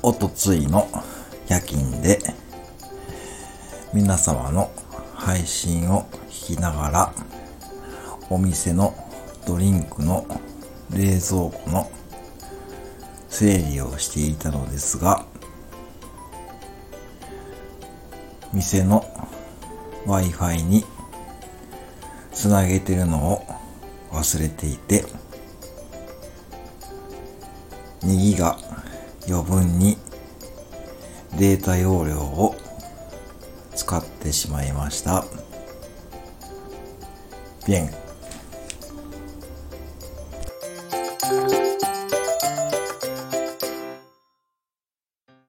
おとついの夜勤で皆様の配信を聞きながらお店のドリンクの冷蔵庫の整理をしていたのですが店の Wi-Fi につなげてるのを忘れていて2ギガ余分にデータ容量を使ってしまいました。bien